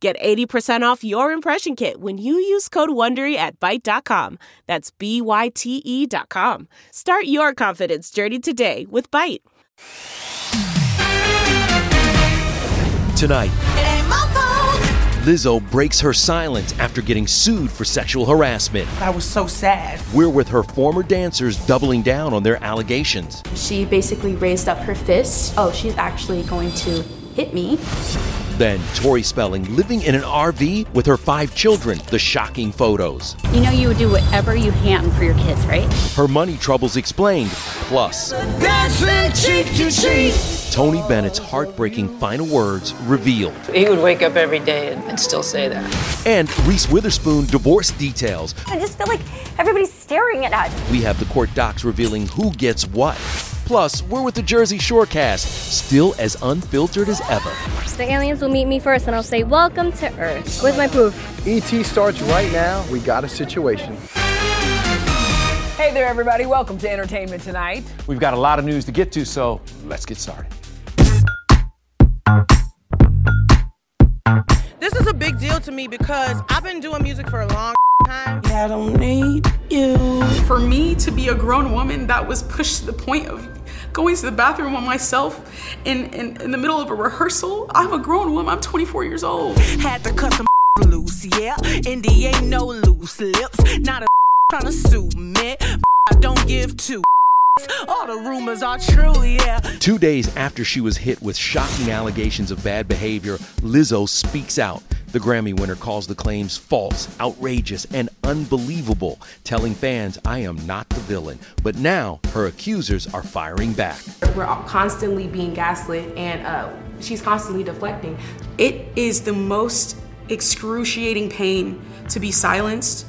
Get 80% off your impression kit when you use code WONDERY at Byte.com. That's B-Y-T-E dot com. Start your confidence journey today with Byte. Tonight, Lizzo breaks her silence after getting sued for sexual harassment. I was so sad. We're with her former dancers doubling down on their allegations. She basically raised up her fist. Oh, she's actually going to hit me. Then Tori Spelling living in an RV with her five children, the shocking photos. You know you would do whatever you can for your kids, right? Her money troubles explained, plus cheek to cheek. Tony Bennett's heartbreaking final words revealed. He would wake up every day and, and still say that. And Reese Witherspoon divorce details. I just feel like everybody's staring at us. We have the court docs revealing who gets what. Plus, we're with the Jersey Shore cast, still as unfiltered as ever. The aliens will meet me first, and I'll say, Welcome to Earth. Where's my proof? ET starts right now. We got a situation. Hey there, everybody. Welcome to Entertainment Tonight. We've got a lot of news to get to, so let's get started. This is a big deal to me because I've been doing music for a long time. I don't need you. For me to be a grown woman that was pushed to the point of going to the bathroom on myself in, in, in the middle of a rehearsal, I'm a grown woman. I'm 24 years old. Had to cut some loose, yeah. Indy ain't no loose lips. Not a trying to sue me. I don't give two. All the rumors are true, yeah. Two days after she was hit with shocking allegations of bad behavior, Lizzo speaks out. The Grammy winner calls the claims false, outrageous, and unbelievable, telling fans, I am not the villain. But now her accusers are firing back. We're constantly being gaslit, and uh, she's constantly deflecting. It is the most excruciating pain to be silenced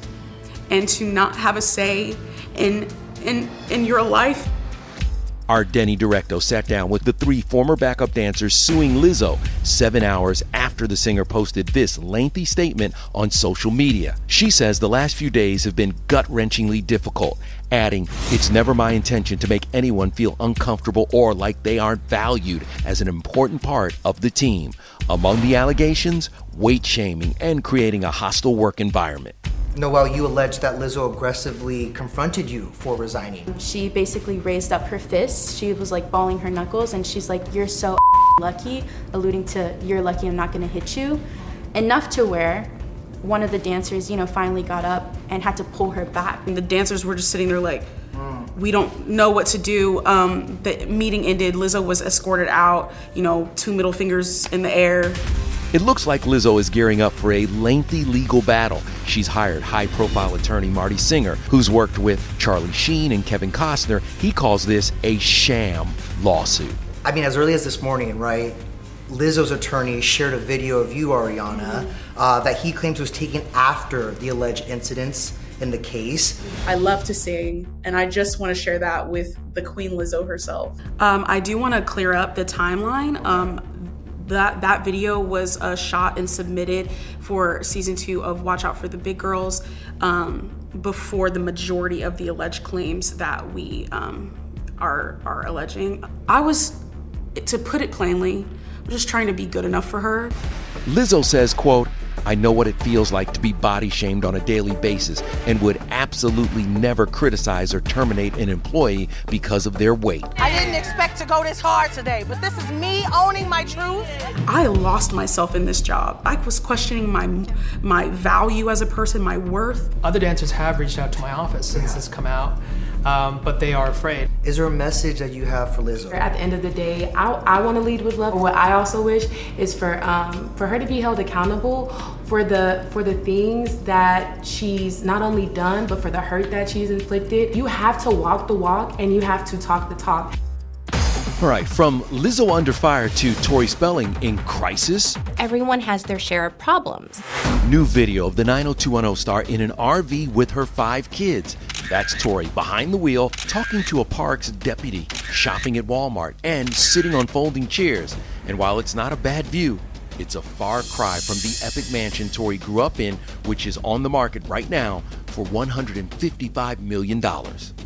and to not have a say in in in your life. Our Denny Directo sat down with the three former backup dancers suing Lizzo seven hours after the singer posted this lengthy statement on social media. She says the last few days have been gut wrenchingly difficult, adding, It's never my intention to make anyone feel uncomfortable or like they aren't valued as an important part of the team. Among the allegations, weight shaming and creating a hostile work environment. Noel, you allege that Lizzo aggressively confronted you for resigning. She basically raised up her fist. She was like balling her knuckles, and she's like, You're so lucky, alluding to, You're lucky I'm not gonna hit you. Enough to where one of the dancers, you know, finally got up and had to pull her back. And the dancers were just sitting there like, we don't know what to do. Um, the meeting ended. Lizzo was escorted out, you know, two middle fingers in the air. It looks like Lizzo is gearing up for a lengthy legal battle. She's hired high profile attorney Marty Singer, who's worked with Charlie Sheen and Kevin Costner. He calls this a sham lawsuit. I mean, as early as this morning, right? Lizzo's attorney shared a video of you, Ariana, uh, that he claims was taken after the alleged incidents in the case. I love to sing, and I just want to share that with the Queen Lizzo herself. Um, I do want to clear up the timeline. Um, that that video was uh, shot and submitted for season two of Watch Out for the Big Girls um, before the majority of the alleged claims that we um, are are alleging. I was, to put it plainly, just trying to be good enough for her. Lizzo says, quote, I know what it feels like to be body shamed on a daily basis and would absolutely never criticize or terminate an employee because of their weight. I didn't expect to go this hard today, but this is me owning my truth. I lost myself in this job. I was questioning my my value as a person, my worth. Other dancers have reached out to my office since this come out um, but they are afraid. Is there a message that you have for Lizzo? At the end of the day, I, I want to lead with love. What I also wish is for um, for her to be held accountable for the for the things that she's not only done, but for the hurt that she's inflicted. You have to walk the walk and you have to talk the talk. All right, from Lizzo under fire to Tori Spelling in crisis. Everyone has their share of problems. New video of the 90210 star in an RV with her five kids. That's Tori behind the wheel, talking to a park's deputy, shopping at Walmart, and sitting on folding chairs. And while it's not a bad view, it's a far cry from the epic mansion Tori grew up in, which is on the market right now for $155 million.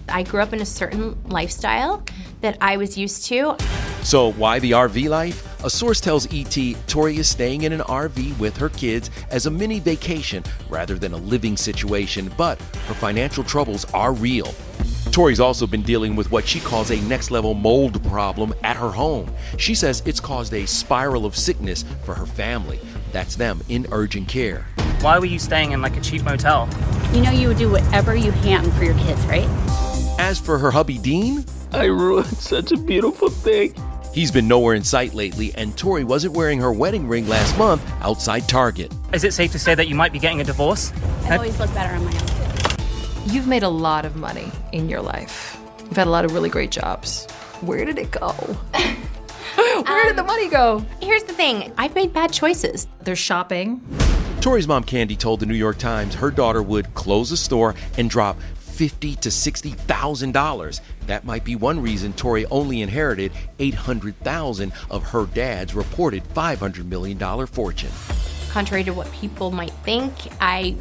I grew up in a certain lifestyle that I was used to. So, why the RV life? A source tells ET Tori is staying in an RV with her kids as a mini vacation rather than a living situation, but her financial troubles are real. Tori's also been dealing with what she calls a next level mold problem at her home. She says it's caused a spiral of sickness for her family. That's them in urgent care. Why were you staying in like a cheap motel? You know you would do whatever you can for your kids, right? As for her hubby Dean, I ruined such a beautiful thing. He's been nowhere in sight lately, and Tori wasn't wearing her wedding ring last month outside Target. Is it safe to say that you might be getting a divorce? I always look better on my own. You've made a lot of money in your life. You've had a lot of really great jobs. Where did it go? Where um, did the money go? Here's the thing I've made bad choices. There's shopping. Tori's mom Candy told the New York Times her daughter would close a store and drop fifty to sixty thousand dollars. That might be one reason Tori only inherited eight hundred thousand of her dad's reported five hundred million dollar fortune. Contrary to what people might think, I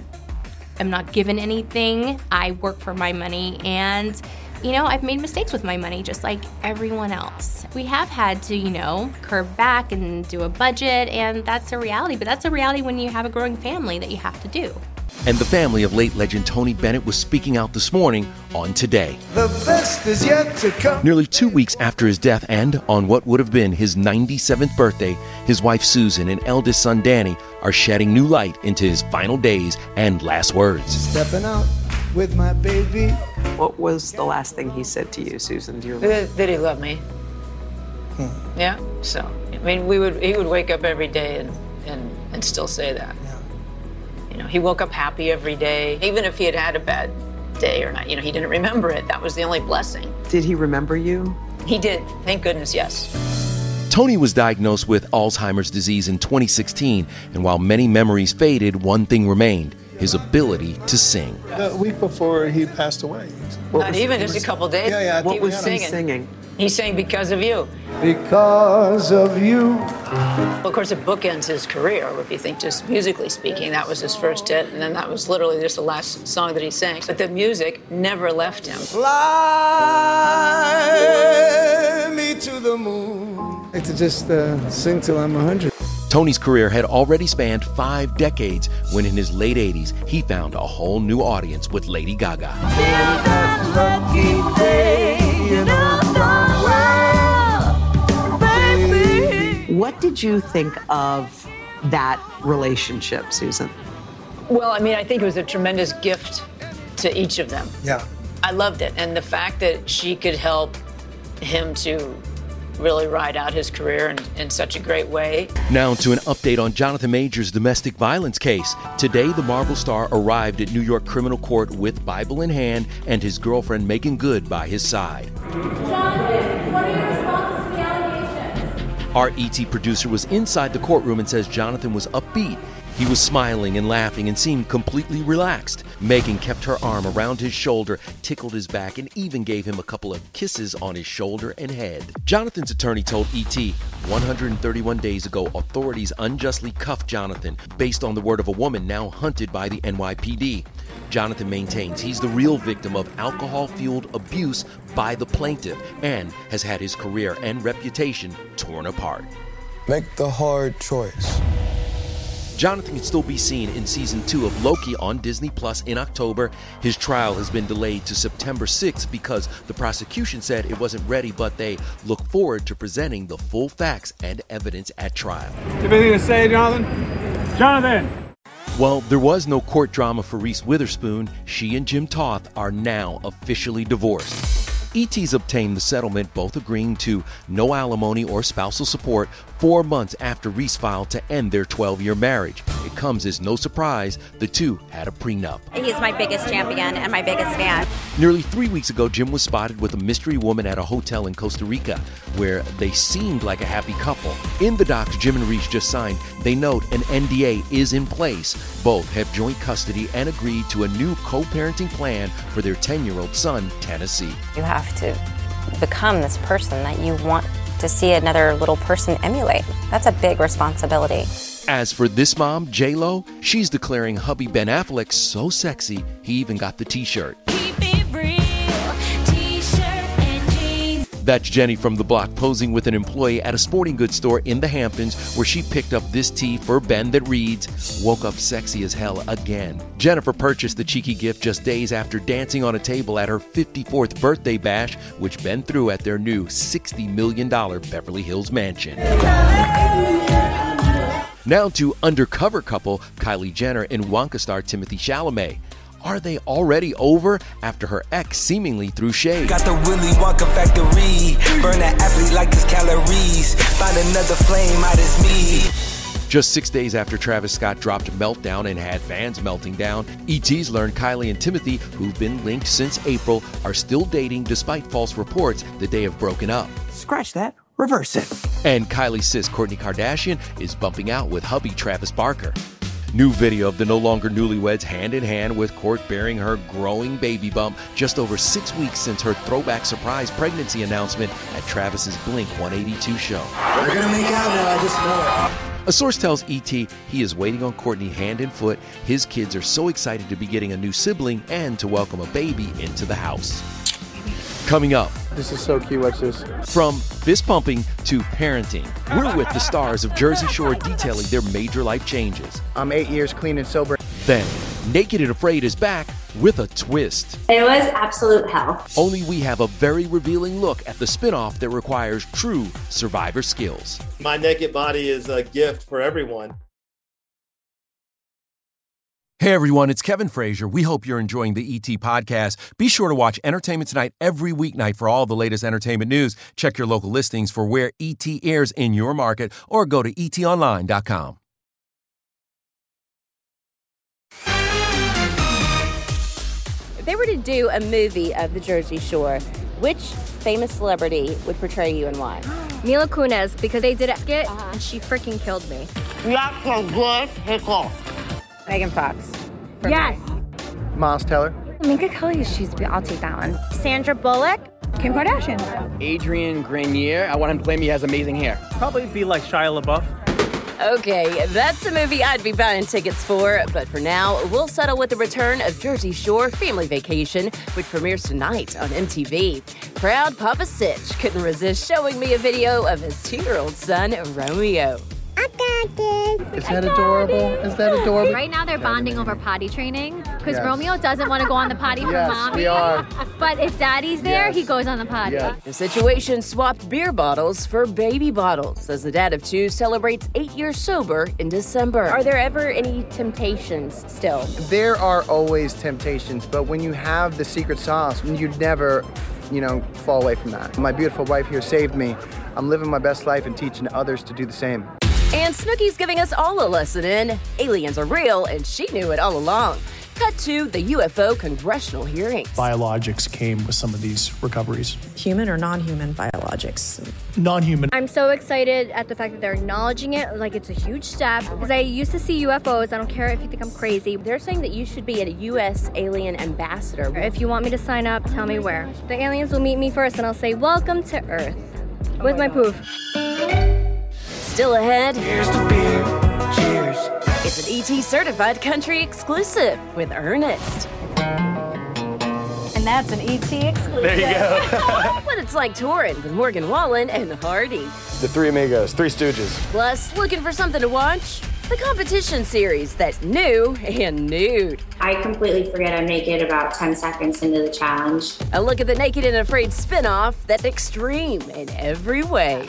am not given anything. I work for my money and you know, I've made mistakes with my money just like everyone else. We have had to, you know, curve back and do a budget, and that's a reality, but that's a reality when you have a growing family that you have to do. And the family of late legend Tony Bennett was speaking out this morning on Today. The best is yet to come. Nearly two weeks after his death, and on what would have been his 97th birthday, his wife Susan and eldest son Danny are shedding new light into his final days and last words. Stepping out with my baby. What was the last thing he said to you, Susan? Do you remember? That he loved me. Hmm. Yeah. So I mean, we would he would wake up every day and and and still say that. You know, he woke up happy every day, even if he had had a bad day or not. You know, he didn't remember it. That was the only blessing. Did he remember you? He did. Thank goodness, yes. Tony was diagnosed with Alzheimer's disease in 2016, and while many memories faded, one thing remained his ability to sing. The week before he passed away. Not even just a couple days. Yeah, yeah. He was, was singing. he singing? He sang because of you. Because of you. Well, of course, it bookends his career. If you think just musically speaking, that was his first hit, and then that was literally just the last song that he sang. But the music never left him. Fly me to the moon. I like to just uh, sing till I'm 100. Tony's career had already spanned five decades when, in his late 80s, he found a whole new audience with Lady Gaga. What did you think of that relationship, Susan? Well, I mean, I think it was a tremendous gift to each of them. Yeah. I loved it. And the fact that she could help him to really ride out his career in, in such a great way. Now to an update on Jonathan Majors' domestic violence case. Today, the Marvel star arrived at New York criminal court with Bible in hand and his girlfriend Meagan Good by his side. Jonathan, what are your responses to the allegations? Our ET producer was inside the courtroom and says Jonathan was upbeat. He was smiling and laughing and seemed completely relaxed. Meagan kept her arm around his shoulder, tickled his back, and even gave him a couple of kisses on his shoulder and head. Jonathan's attorney told ET 131 days ago authorities unjustly cuffed Jonathan based on the word of a woman now hunted by the NYPD. Jonathan maintains he's the real victim of alcohol fueled abuse by the plaintiff and has had his career and reputation torn apart. Make the hard choice. Jonathan can still be seen in season two of Loki on Disney Plus in October. His trial has been delayed to September 6th because the prosecution said it wasn't ready, but they look forward to presenting the full facts and evidence at trial. You have anything to say, Jonathan? Jonathan! Well, there was no court drama for Reese Witherspoon. She and Jim Toth are now officially divorced. ET's obtained the settlement, both agreeing to no alimony or spousal support four months after Reese filed to end their 12 year marriage. It comes as no surprise the two had a prenup. He's my biggest champion and my biggest fan. Nearly three weeks ago, Jim was spotted with a mystery woman at a hotel in Costa Rica where they seemed like a happy couple. In the docs Jim and Reese just signed, they note an NDA is in place. Both have joint custody and agreed to a new co parenting plan for their 10 year old son, Tennessee. You have to become this person that you want to see another little person emulate. That's a big responsibility. As for this mom, J Lo, she's declaring hubby Ben Affleck so sexy he even got the T-shirt. That's Jenny from the block posing with an employee at a sporting goods store in the Hamptons where she picked up this tee for Ben that reads, Woke up sexy as hell again. Jennifer purchased the cheeky gift just days after dancing on a table at her 54th birthday bash, which Ben threw at their new $60 million Beverly Hills mansion. Now to undercover couple Kylie Jenner and Wonka star Timothée Chalamet. Are they already over after her ex seemingly threw shade? Got the Willy Wonka factory. Burn that athlete like his calories. Find another flame out his me. Just six days after Travis Scott dropped Meltdown and had fans melting down, ET's learned Kylie and Timothée, who've been linked since April, are still dating despite false reports that they have broken up. Scratch that. Reverse it. And Kylie's sis Kourtney Kardashian is bumping out with hubby Travis Barker. New video of the no longer newlyweds hand in hand with Court bearing her growing baby bump just over six weeks since her throwback surprise pregnancy announcement at Travis's Blink 182 show. We're gonna make out now, I just know it. A source tells ET he is waiting on Kourtney hand and foot. His kids are so excited to be getting a new sibling and to welcome a baby into the house. Coming up. This is so cute. Watch this. From fist pumping to parenting, we're with the stars of Jersey Shore detailing their major life changes. I'm eight years clean and sober. Then, Naked and Afraid is back with a twist. It was absolute hell. Only we have a very revealing look at the spinoff that requires true survivor skills. My naked body is a gift for everyone. Hey everyone, it's Kevin Frazier. We hope you're enjoying the ET podcast. Be sure to watch Entertainment Tonight every weeknight for all the latest entertainment news. Check your local listings for where ET airs in your market or go to etonline.com. If they were to do a movie of the Jersey Shore, which famous celebrity would portray you and why? Mila Kunis, because they did a skit uh-huh. and she freaking killed me. That's a good pickle. Megan Fox. Yes. Miles Teller. Minka Kelly, she's, I'll take that one. Sandra Bullock. Kim Kardashian. Adrian Grenier. I want him to play me. He has amazing hair. Probably be like Shia LaBeouf. Okay, that's a movie I'd be buying tickets for, but for now, we'll settle with the return of Jersey Shore Family Vacation, which premieres tonight on MTV. Proud Papa Sitch couldn't resist showing me a video of his two year old son, Romeo. Is that adorable? Is that adorable? Right now they're bonding over potty training because Yes. Romeo doesn't want to go on the potty for Yes, mommy. we are. But if daddy's there, he goes on the potty. The situation swapped beer bottles for baby bottles as the dad of two celebrates eight years sober in December. Are there ever any temptations still? There are always temptations, but when you have the secret sauce, you'd never, you know, fall away from that. My beautiful wife here saved me. I'm living my best life and teaching others to do the same. And Snooki's giving us all a lesson in aliens are real, and she knew it all along. Cut to the UFO congressional hearings. Biologics came with some of these recoveries. Human or non human biologics? Non human. I'm so excited at the fact that they're acknowledging it like it's a huge step. Because I used to see UFOs. I don't care if you think I'm crazy. They're saying that you should be a U.S. alien ambassador. If you want me to sign up, tell me where. The aliens will meet me first and I'll say, Welcome to Earth. Oh with my poof. Still ahead. Here's the beer. Cheers. It's an ET certified country exclusive with Ernest. And that's an ET exclusive. There you go. what it's like touring with Morgan Wallen and Hardy. The Three Amigos, Three Stooges. Plus, looking for something to watch? The competition series that's new and nude. I completely forget I'm naked about 10 seconds into the challenge. A look at the Naked and Afraid spinoff that's extreme in every way.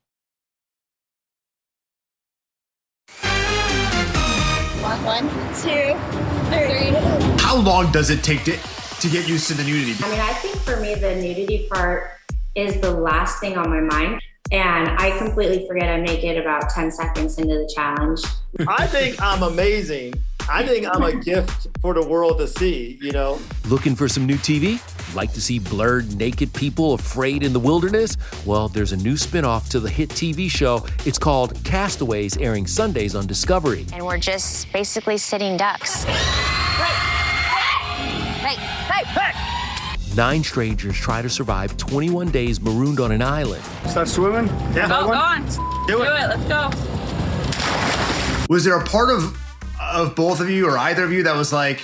Two, three. How long does it take to, to get used to the nudity? I mean, I think for me, the nudity part is the last thing on my mind. And I completely forget I'm naked about 10 seconds into the challenge. I think I'm amazing. I think I'm a gift for the world to see, you know? Looking for some new TV? Like to see blurred, naked people afraid in the wilderness? Well, there's a new spin-off to the hit TV show. It's called Castaways, airing Sundays on Discovery. And we're just basically sitting ducks. Hey, hey, hey! Nine strangers try to survive 21 days marooned on an island. Start swimming? Yeah. Go, go on. Do it. Do it. Let's go. Was there a part of of both of you or either of you that was like,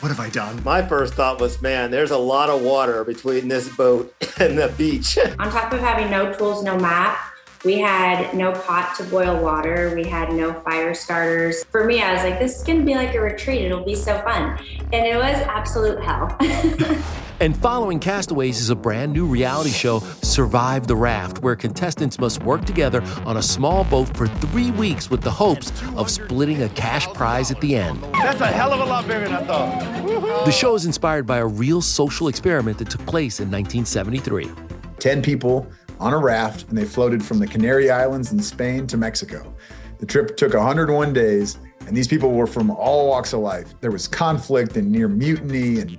what have I done? My first thought was, man, there's a lot of water between this boat and the beach. On top of having no tools, no map, we had no pot to boil water. We had no fire starters. For me, I was like, this is going to be like a retreat. It'll be so fun. And it was absolute hell. And following Castaways is a brand new reality show, Survive the Raft, where contestants must work together on a small boat for three weeks with the hopes of splitting a cash prize at the end. That's a hell of a lot bigger than I thought. The show is inspired by a real social experiment that took place in 1973. 10 people on a raft, and they floated from the Canary Islands in Spain to Mexico. The trip took 101 days, and these people were from all walks of life. There was conflict and near mutiny and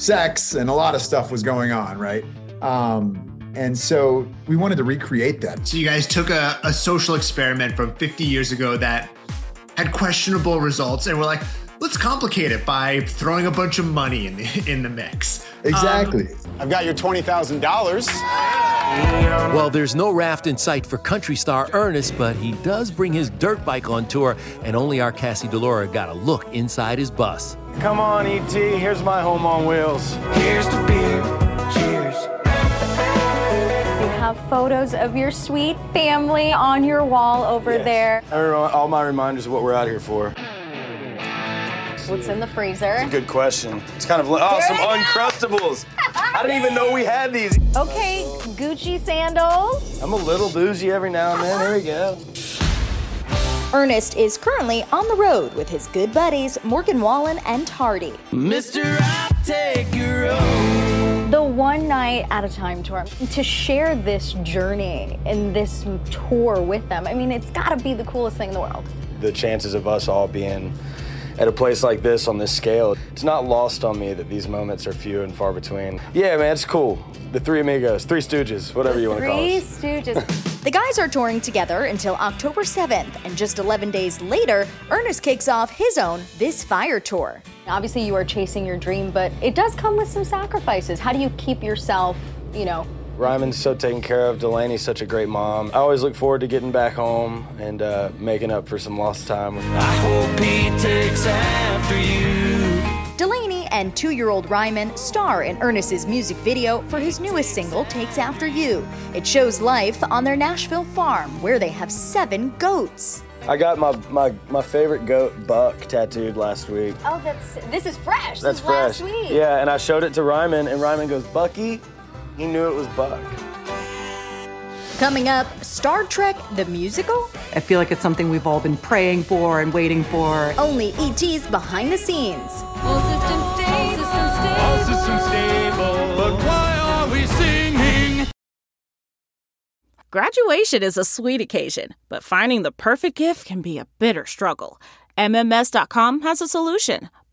sex and a lot of stuff was going on, right? Um, and so we wanted to recreate that. So you guys took a, a social experiment from 50 years ago that had questionable results, and we're like, let's complicate it by throwing a bunch of money in the in the mix. Exactly. Um, I've got your twenty thousand dollars. Well, there's no raft in sight for country star Ernest, but he does bring his dirt bike on tour, and only our Cassie DiLaura got a look inside his bus. Come on, ET. Here's my home on wheels. Here's the beer. Cheers. You have photos of your sweet family on your wall over Yes. there. All my reminders of what we're out here for. What's in the freezer? Good question. It's kind of li- oh, some uncrustables. I didn't even know we had these. Okay, Gucci sandals. I'm a little bougie every now and then. Here we go. Ernest is currently on the road with his good buddies Morgan Wallen and Hardy. Mister, I'll take your own. The one night at a time tour to share this journey and this tour with them. I mean, it's got to be the coolest thing in the world. The chances of us all being at a place like this on this scale, it's not lost on me that these moments are few and far between. Yeah, man, it's cool. The Three Amigos, Three Stooges, whatever you want to call Three. Stooges. The guys are touring together until October 7th, and just 11 days later, Ernest kicks off his own This Fire Tour. Obviously, you are chasing your dream, but it does come with some sacrifices. How do you keep yourself, you know, Ryman's so taken care of. Delaney's such a great mom. I always look forward to getting back home and uh, making up for some lost time. I hope he takes after you. Delaney and two year old Ryman star in Ernest's music video for his newest single, Takes After You. It shows life on their Nashville farm where they have seven goats. I got my, my, my favorite goat, Buck, tattooed last week. Oh, that's this is fresh. That's this is fresh. Last week. Yeah, and I showed it to Ryman, and Ryman goes, Bucky? He knew it was Buck. Coming up, Star Trek the musical? I feel like it's something we've all been praying for and waiting for. Only ET's behind the scenes. All systems stable. All systems stable. But why are we singing? Graduation is a sweet occasion, but finding the perfect gift can be a bitter struggle. MMS.com has a solution.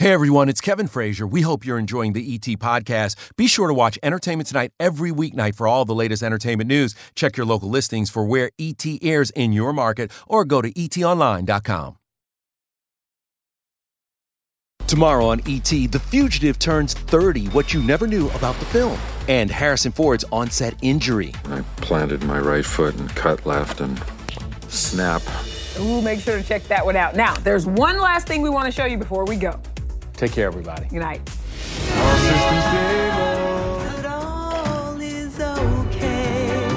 Hey everyone, it's Kevin Frazier. We hope you're enjoying the ET podcast. Be sure to watch Entertainment Tonight every weeknight for all the latest entertainment news. Check your local listings for where ET airs in your market or go to etonline.com. Tomorrow on ET, The Fugitive turns 30, what you never knew about the film, and Harrison Ford's onset injury. I planted my right foot and cut left and snap. Ooh, make sure to check that one out. Now, there's one last thing we want to show you before we go. Take care, everybody. Good night. All systems stable. But all is okay.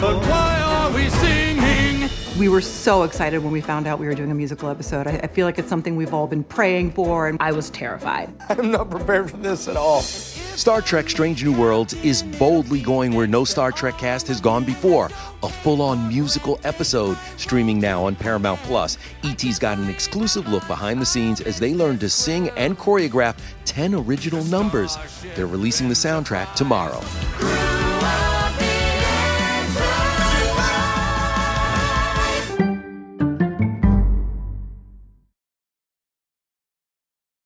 But why are we singing? We were so excited when we found out we were doing a musical episode. I, I feel like it's something we've all been praying for, and I was terrified. I'm not prepared for this at all. Star Trek Strange New Worlds is boldly going where no Star Trek cast has gone before. A full on musical episode streaming now on Paramount Plus. ET's got an exclusive look behind the scenes as they learn to sing and choreograph 10 original numbers. They're releasing the soundtrack tomorrow.